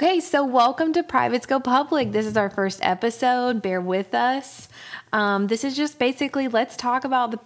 Okay, so welcome to Privates Go Public. This is our first episode. Bear with us. Um, this is just basically let's talk about the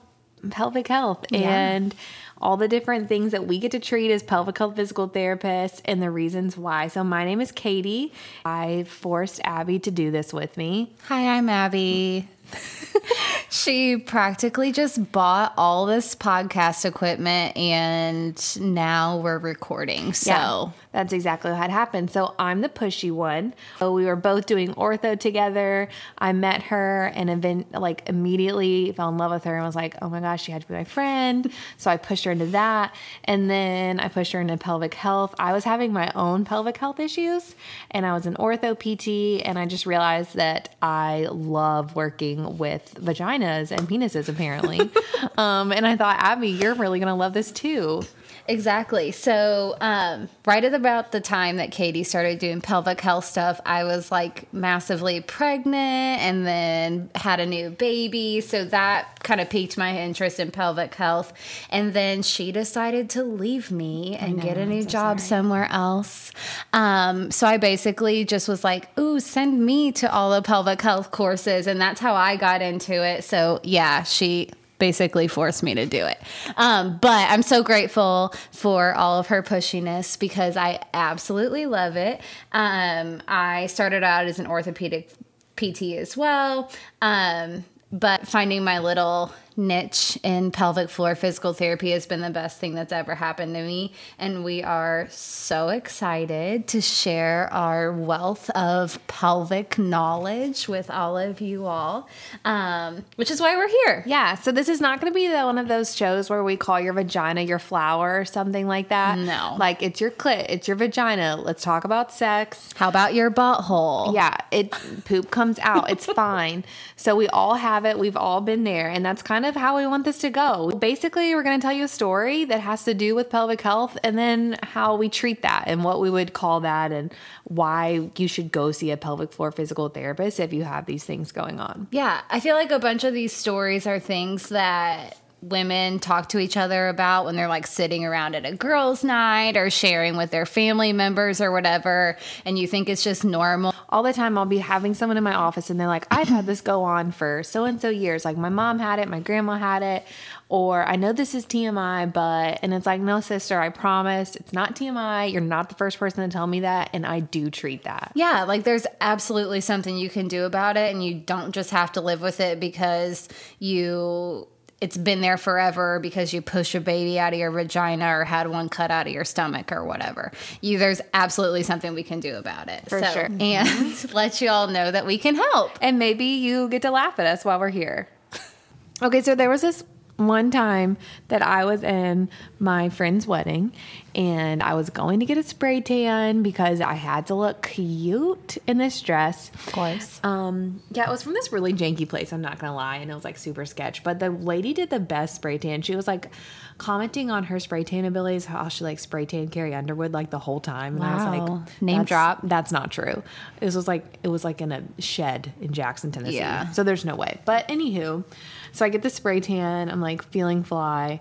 pelvic health Yeah. and all the different things that we get to treat as pelvic health physical therapists and the reasons why. So, my name is Katie. I forced Abby to do this with me. Hi, I'm Abby. she practically just bought all this podcast equipment and now we're recording. So, Yeah, that's exactly what had happened. So I'm the pushy one. So we were both doing ortho together. I met her and event like immediately fell in love with her and was like, oh my gosh, she had to be my friend. So I pushed her into that. And then I pushed her into pelvic health. I was having my own pelvic health issues and I was an ortho PT and I just realized that I love working with vaginas and penises apparently. um, and I thought, Abby, you're really going to love this too. Exactly. So, um, right at about the time that Katie started doing pelvic health stuff, I was like massively pregnant and then had a new baby. So, that kind of piqued my interest in pelvic health. And then she decided to leave me and get a new job somewhere else. Um, so, I basically just was like, ooh, send me to all the pelvic health courses. And that's how I got into it. So, yeah, she basically forced me to do it. Um, but I'm so grateful for all of her pushiness because I absolutely love it. Um, I started out as an orthopedic PT as well. Um, but finding my little niche in pelvic floor physical therapy has been the best thing that's ever happened to me. And we are so excited to share our wealth of pelvic knowledge with all of you all, um, which is why we're here. Yeah, so this is not going to be the, one of those shows where we call your vagina your flower or something like that. No. Like it's your clit, it's your vagina. Let's talk about sex. How about your butthole? Yeah, it poop comes out. It's fine. So we all have it. We've all been there, and that's kind of how we want this to go. Basically, we're going to tell you a story that has to do with pelvic health, and then how we treat that, and what we would call that, and why you should go see a pelvic floor physical therapist if you have these things going on. Yeah, I feel like a bunch of these stories are things that women talk to each other about when they're like sitting around at a girls' night or sharing with their family members or whatever, and you think it's just normal. all the time I'll be having someone in my office and they're like, I've had this go on for so and so years. Like my mom had it, my grandma had it, or I know this is TMI, but, and it's like, no, sister, I promise it's not TMI. You're not the first person to tell me that. And I do treat that. Yeah, like there's absolutely something you can do about it, and you don't just have to live with it because you. It's been there forever because you push a baby out of your vagina or had one cut out of your stomach or whatever. You there's absolutely something we can do about it. For sure. And mm-hmm. let you all know that we can help. And maybe you get to laugh at us while we're here. okay, so there was this one time that I was in my friend's wedding and I was going to get a spray tan because I had to look cute in this dress. Of course. Um, yeah, it was from this really janky place. I'm not gonna lie, and it was like super sketch. But the lady did the best spray tan. She was like commenting on her spray tan abilities, how she like spray tan Carrie Underwood like the whole time. And I was Wow. like, Name "That's- drop." That's not true. This was like it was like in a shed in Jackson, Tennessee. Yeah. So there's no way. But anywho, so I get the spray tan. I'm like feeling fly.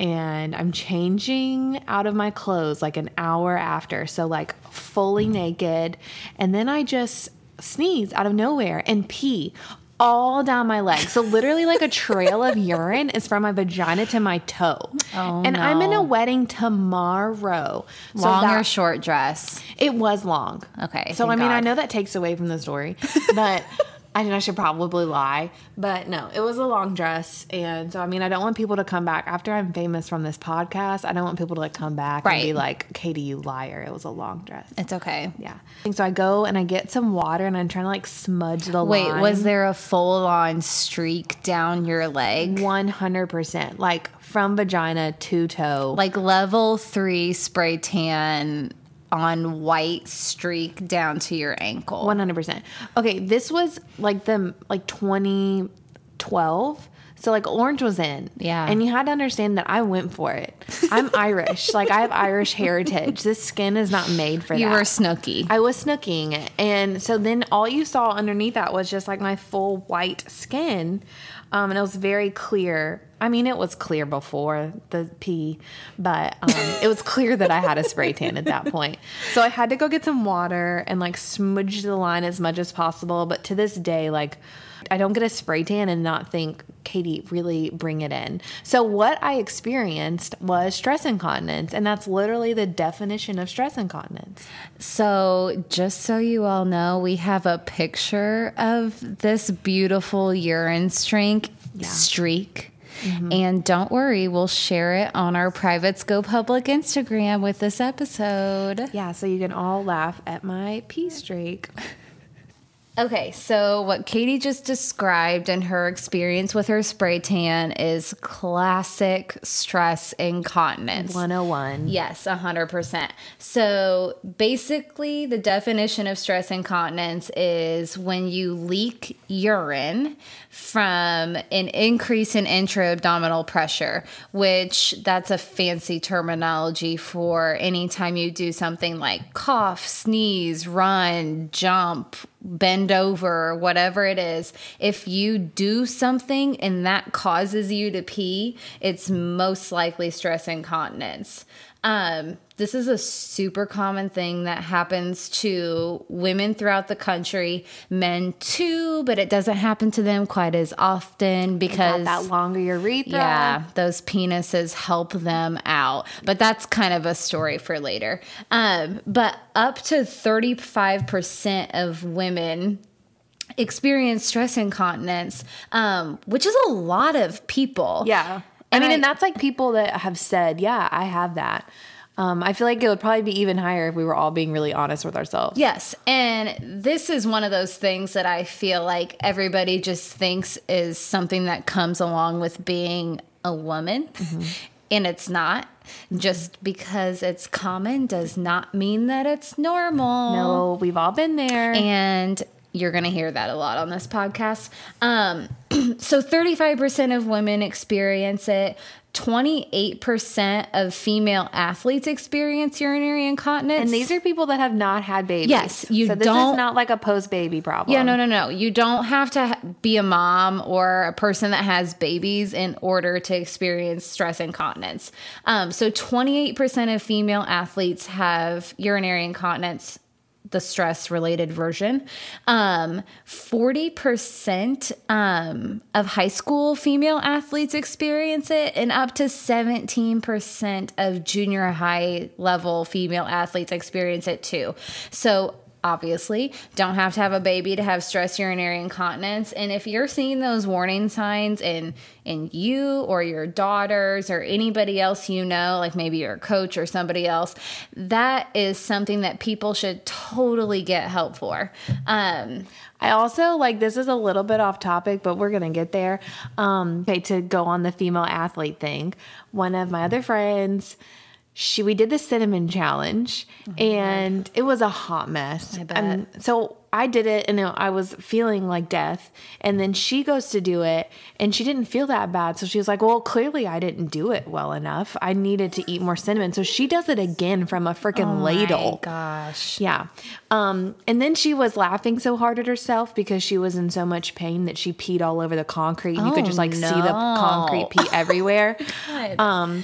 And I'm changing out of my clothes like an hour after. So, like, fully mm. naked. And then I just sneeze out of nowhere and pee all down my leg. So literally like a trail of urine is from my vagina to my toe. Oh, and I'm in a wedding tomorrow. So Long that- or short dress? it was long. Okay, So I mean, I know that takes away from the story, but I mean, I should probably lie. But no, it was a long dress, and so I mean, I don't want people to come back after I'm famous from this podcast. I don't want people to like come back and be like, "Katie, you liar! It was a long dress." It's okay. Yeah. And so I go and I get some water, and I'm trying to like smudge the Wait, line. was there a full on streak down your leg? one hundred percent like from vagina to toe? Like level three spray tan on white streak down to your ankle. One hundred percent. Okay, this was like the like twenty twelve. So like orange was in. Yeah. And you had to understand that I went for it. I'm Irish. Like I have Irish heritage. This skin is not made for You that. You were Snooki. I was snooking it. And so then all you saw underneath that was just like my full white skin. Um, and it was very clear. I mean, it was clear before the pee, but um, it was clear that I had a spray tan at that point. So I had to go get some water and like smudge the line as much as possible. But to this day, like, I don't get a spray tan and not think, Katie, really bring it in. So, what I experienced was stress incontinence, and that's literally the definition of stress incontinence. So, just so you all know, we have a picture of this beautiful urine streak. Streak. And don't worry, we'll share it on our private Go Public Instagram with this episode. Yeah, so you can all laugh at my pee streak. Okay, so what Katie just described and her experience with her spray tan is classic stress incontinence. 101. Yes, 100%. So basically, the definition of stress incontinence is when you leak urine from an increase in intra abdominal pressure, which that's a fancy terminology for anytime you do something like cough, sneeze, run, jump, bend over, whatever it is, if you do something and that causes you to pee, it's most likely stress incontinence. Um, this is a super common thing that happens to women throughout the country, men too, but it doesn't happen to them quite as often because that longer urethra. yeah, those penises help them out. But that's kind of a story for later. Um, but up to 35% of women experience stress incontinence, um, which is a lot of people. Yeah. I And mean, I- and that's like people that have said, yeah, I have that. Um, I feel like it would probably be even higher if we were all being really honest with ourselves. Yes. And this is one of those things that I feel like everybody just thinks is something that comes along with being a woman. And it's not. Just because it's common does not mean that it's normal. No, we've all been there. And you're going to hear that a lot on this podcast. Um, so 35% of women experience it. 28% of female athletes experience urinary incontinence. And these are people that have not had babies. Yes, you so this don't- is not like a post baby problem. Yeah, no, no, no. You don't have to be a mom or a person that has babies in order to experience stress incontinence. Um, so, 28% of female athletes have urinary incontinence, the stress related version. Um, 40% um, of high school female athletes experience it, and up to 17% of junior high level female athletes experience it too. So, obviously don't have to have a baby to have stress urinary incontinence and if you're seeing those warning signs in in you or your daughters or anybody else you know like maybe your coach or somebody else that is something that people should totally get help for um I also like this is a little bit off topic, but we're gonna get there. Um, okay, to go on the female athlete thing. One of my other friends, she we did the cinnamon challenge, and it was a hot mess. I bet. And so I did it, and I was feeling like death. And then she goes to do it, and she didn't feel that bad. So she was like, "Well, clearly I didn't do it well enough. I needed to eat more cinnamon." So she does it again from a freaking ladle. gosh Yeah. Um, and then she was laughing so hard at herself because she was in so much pain that she peed all over the concrete. you could just like see the concrete pee everywhere. God. Um,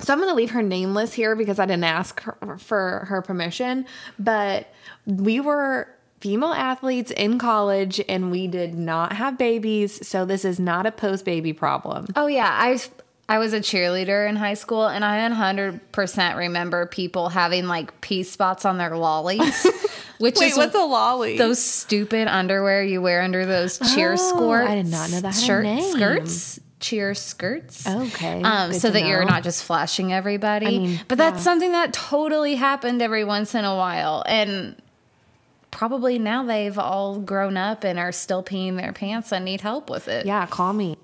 so I'm going to leave her nameless here because I didn't ask her for her permission, but we were female athletes in college and we did not have babies, so this is not a post baby problem. Oh yeah, I I was a cheerleader in high school, and I 100% remember people having like pee spots on their lollies, which is what's a lolly? those stupid underwear you wear under those cheer Oh. I did not know that had a Shirt name. skirts, cheer skirts. Okay, Um, so that you're not just flashing everybody. mean, but that's something that totally happened every once in a while, and probably now they've all grown up and are still peeing their pants and need help with it. Yeah, call me.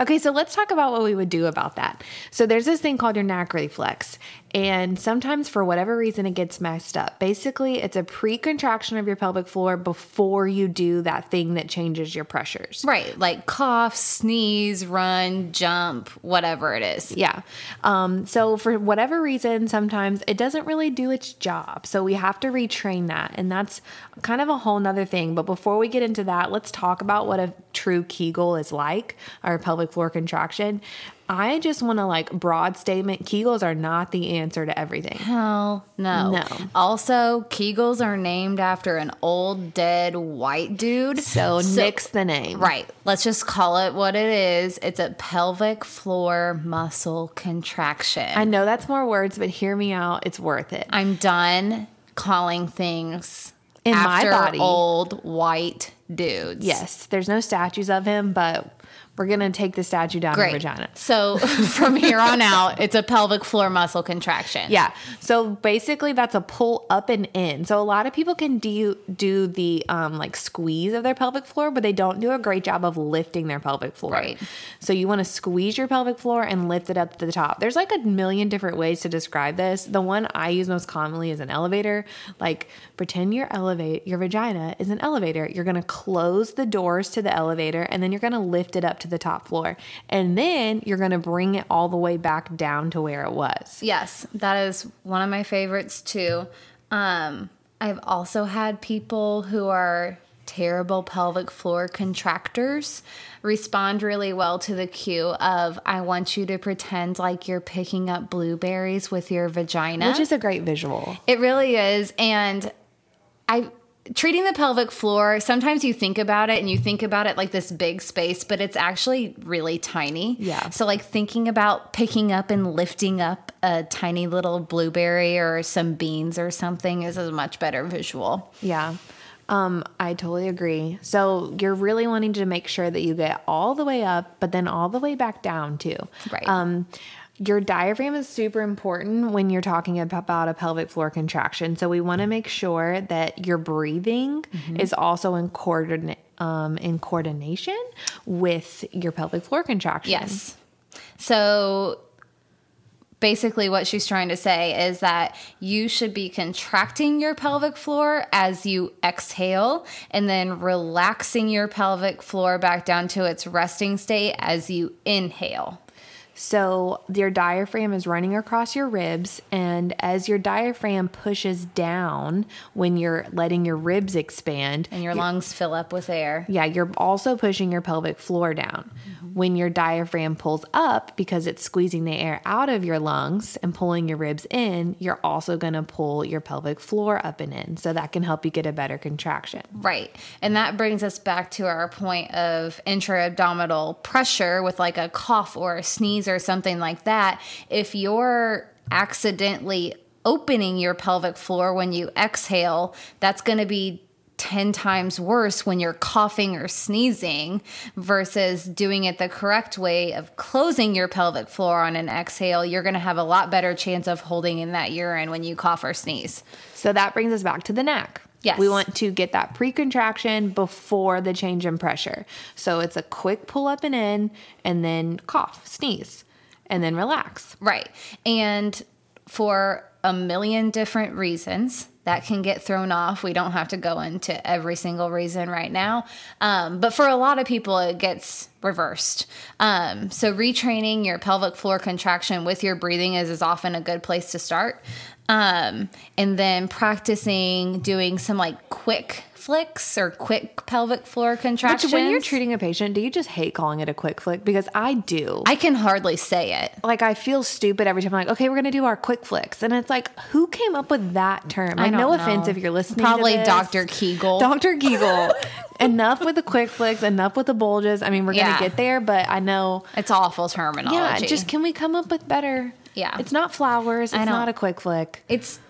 Okay, so let's talk about what we would do about that. So there's this thing called your knack reflex, And sometimes, for whatever reason, it gets messed up. Basically, it's a pre contraction of your pelvic floor before you do that thing that changes your pressures. Right. Like cough, sneeze, run, jump, whatever it is. Yeah. Um, so, for whatever reason, sometimes it doesn't really do its job. So, we have to retrain that. And that's kind of a whole nother thing. But before we get into that, let's talk about what a true Kegel is like, our pelvic floor contraction. I just want to like broad statement Kegels are not the answer to everything. Hell no. No. Also, Kegels are named after an old dead white dude. So, nix the name. Right. Let's just call it what it is. It's a pelvic floor muscle contraction. I know that's more words, but hear me out. It's worth it. I'm done calling things In my body. old white dudes. Yes, there's no statues of him, but we're gonna take the statue down Great. in vagina. So from here on out, it's a pelvic floor muscle contraction. Yeah. So basically, that's a pull up and in. So a lot of people can do do the um, like squeeze of their pelvic floor, but they don't do a great job of lifting their pelvic floor. Right. So you want to squeeze your pelvic floor and lift it up to the top. There's like a million different ways to describe this. The one I use most commonly is an elevator. Like pretend your elevate your vagina is an elevator. You're gonna close the doors to the elevator, and then you're gonna lift it up to the top floor, and then you're gonna bring it all the way back down to where it was. Yes, that is one of my favorites too. Um, I've also had people who are terrible pelvic floor contractors respond really well to the cue of I want you to pretend like you're picking up blueberries with your vagina. Which is a great visual. It really is. And I treating the pelvic floor, sometimes you think about it and you think about it like this big space, but it's actually really tiny. Yeah. So like thinking about picking up and lifting up a tiny little blueberry or some beans or something is a much better visual. Yeah. Um, I totally agree. So you're really wanting to make sure that you get all the way up, but then all the way back down too. Right. Um, your diaphragm is super important when you're talking about a pelvic floor contraction. So we want to make sure that your breathing is also in coordinate um, in coordination with your pelvic floor contraction. Yes. So basically, what she's trying to say is that you should be contracting your pelvic floor as you exhale and then relaxing your pelvic floor back down to its resting state as you inhale. So your diaphragm is running across your ribs, and as your diaphragm pushes down when you're letting your ribs expand, And your lungs fill up with air. yeah, you're also pushing your pelvic floor down. Mm-hmm. When your diaphragm pulls up because it's squeezing the air out of your lungs and pulling your ribs in, you're also going to pull your pelvic floor up and in. So that can help you get a better contraction. Right. And that brings us back to our point of intra abdominal pressure with like a cough or a sneeze or something like that. If you're accidentally opening your pelvic floor when you exhale, that's going to be 10 times worse when you're coughing or sneezing versus doing it the correct way of closing your pelvic floor on an exhale. You're going to have a lot better chance of holding in that urine when you cough or sneeze. So that brings us back to the knack. Yes. We want to get that pre contraction before the change in pressure. So it's a quick pull up and in, and then cough, sneeze, and then relax. Right. And for a million different reasons that can get thrown off. We don't have to go into every single reason right now. Um, but for a lot of people, it gets reversed. Um, so, retraining your pelvic floor contraction with your breathing is, is often a good place to start. Um, and then practicing doing some like quick flicks or quick pelvic floor contractions. Which, when you're treating a patient, do you just hate calling it a quick flick? Because I do. I can hardly say it. like I feel stupid every time I'm like, okay, we're gonna do our quick flicks, and it's like, who came up with that term? Like, don't no know. offense if you're listening. Probably to. Dr. Kegel. Dr. Kegel. enough with the quick flicks. Enough with the bulges. I mean, we're Yeah. gonna get there, but I know. It's awful terminology. Yeah, just can we come up with better? Yeah. it's not flowers. It's not a quick flick. It's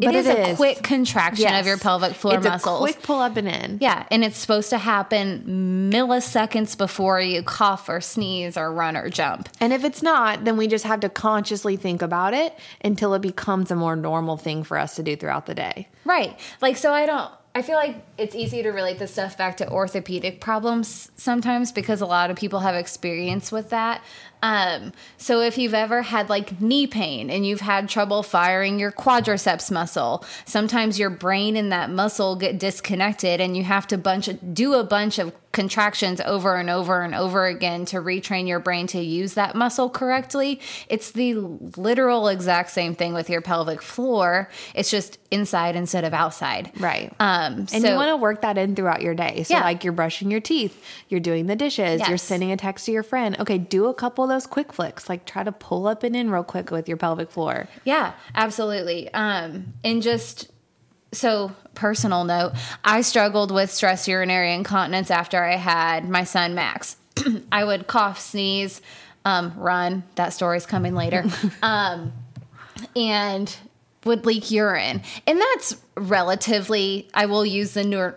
But it is it a is. quick contraction Yes. of your pelvic floor it's muscles. a quick pull up and in. yeah, and it's supposed to happen milliseconds before you cough or sneeze or run or jump. And if it's not, then we just have to consciously think about it until it becomes a more normal thing for us to do throughout the day. Right. Like so I don't I feel like it's easy to relate this stuff back to orthopedic problems sometimes because a lot of people have experience with that. Um, so if you've ever had like knee pain and you've had trouble firing your quadriceps muscle, sometimes your brain and that muscle get disconnected and you have to bunch do a bunch of contractions over and over and over again to retrain your brain to use that muscle correctly. It's the literal exact same thing with your pelvic floor. It's just inside instead of outside. Right. Um, And so you want to work that in throughout your day. So, Yeah. like, you're brushing your teeth, you're doing the dishes, you're sending a text to your friend. Okay, do a couple of those quick flicks. Like, try to pull up and in real quick with your pelvic floor. Yeah, absolutely. Um, and just so personal note, I struggled with stress urinary incontinence after I had my son Max. I would cough, sneeze, um, run. That story's coming later. um, and would leak urine, and that's relatively. I will use the neur-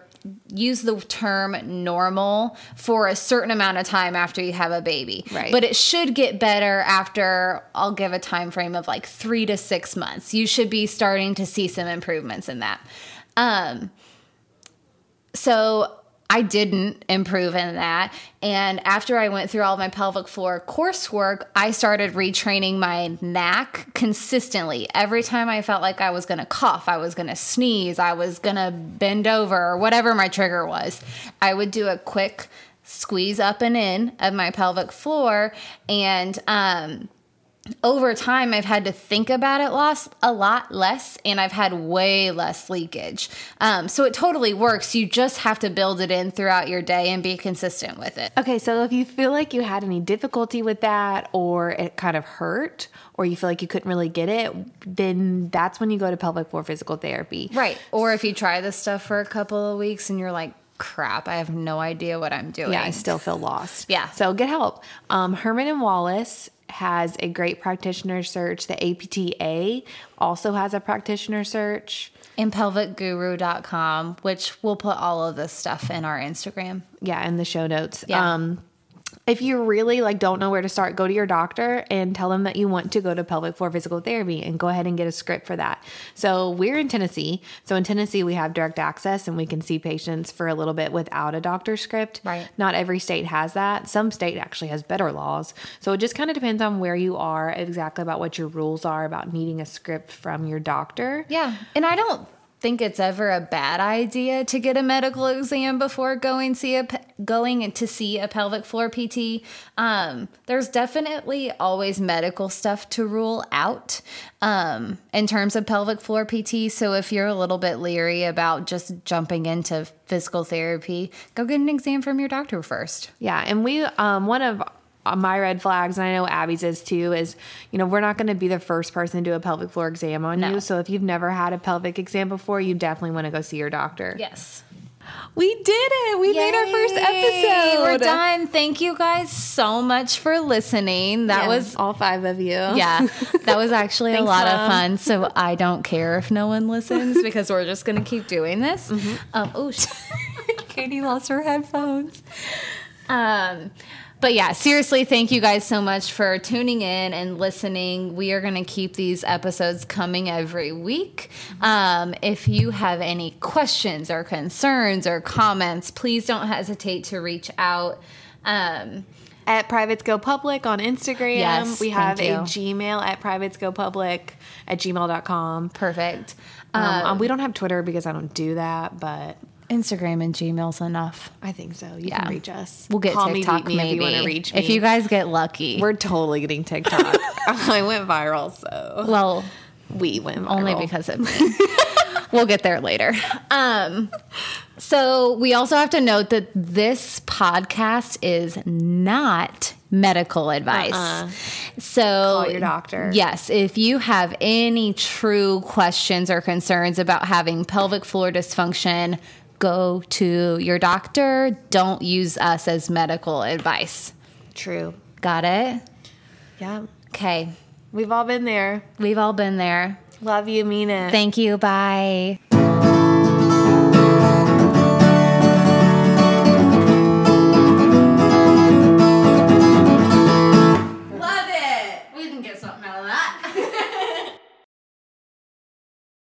use the term normal for a certain amount of time after you have a baby. Right. but it should get better after i'll give a time frame of like three to six months. You should be starting to see some improvements in that. Um so I didn't improve in that. And after I went through all my pelvic floor coursework, I started retraining my knack consistently. Every time I felt like I was going to cough, I was going to sneeze, I was going to bend over, or whatever my trigger was, I would do a quick squeeze up and in of my pelvic floor. And, um, over time I've had to think about it loss a lot less and I've had way less leakage. Um, so it totally works. You just have to build it in throughout your day and be consistent with it. Okay, so if you feel like you had any difficulty with that or it kind of hurt or you feel like you couldn't really get it, then that's when you go to pelvic floor physical therapy. Right. Or if you try this stuff for a couple of weeks and you're like, crap, I have no idea what I'm doing. Yeah, I still feel lost. Yeah. So get help. Um, Herman and Wallace has a great practitioner search. The APTA also has a practitioner search. and pelvicguru.com, which we'll put all of this stuff in our Instagram. Yeah, in the show notes. Yeah. Um, if you really like don't know where to start, go to your doctor and tell them that you want to go to pelvic floor physical therapy and go ahead and get a script for that. So we're in Tennessee. So in Tennessee we have direct access and we can see patients for a little bit without a doctor script. Right. Not every state has that. Some state actually has better laws. So it just kind of depends on where you are, exactly about what your rules are about needing a script from your doctor. Yeah. And I don't think it's ever a bad idea to get a medical exam before going see a going to see a pelvic floor PT. Um, there's definitely always medical stuff to rule out um, in terms of pelvic floor PT. So if you're a little bit leery about just jumping into physical therapy, go get an exam from your doctor first. Yeah, and we um one of my red flags, and I know Abby's is too, is you know we're not going to be the first person to do a pelvic floor exam on No. you. So if you've never had a pelvic exam before, you definitely want to go see your doctor. Yes. we did it. We made our first episode. We're done. Thank you guys so much for listening. That Yeah, was all five of you. yeah, that was actually a Thanks, lot of fun. So I don't care if no one listens because we're just gonna keep doing this. Mm-hmm. Um, oh, sh- Katie lost her headphones. Um, but yeah, seriously, thank you guys so much for tuning in and listening. We are going to keep these episodes coming every week. Um, if you have any questions or concerns or comments, please don't hesitate to reach out. Um, At Privates Go Public on Instagram. Yes, we have a. Gmail at Privates Go Public at gmail.com. perfect. Um, Um, um, we don't have Twitter because I don't do that, but Instagram and Gmail's enough. I think so. You Yeah. can reach us. We'll get Call TikTok me, me maybe if you want to reach me. If you guys get lucky. We're totally getting TikTok. I went viral, so well, we went viral. only because of me. we'll get there later. Um, so we also have to note that this podcast is not medical advice. Uh-uh. So Call your doctor. Yes, if you have any true questions or concerns about having pelvic floor dysfunction, go to your doctor. Don't use us as medical advice. True. Got it? Yeah. Okay. We've all been there. We've all been there. Love you, mean it. Thank you. Bye.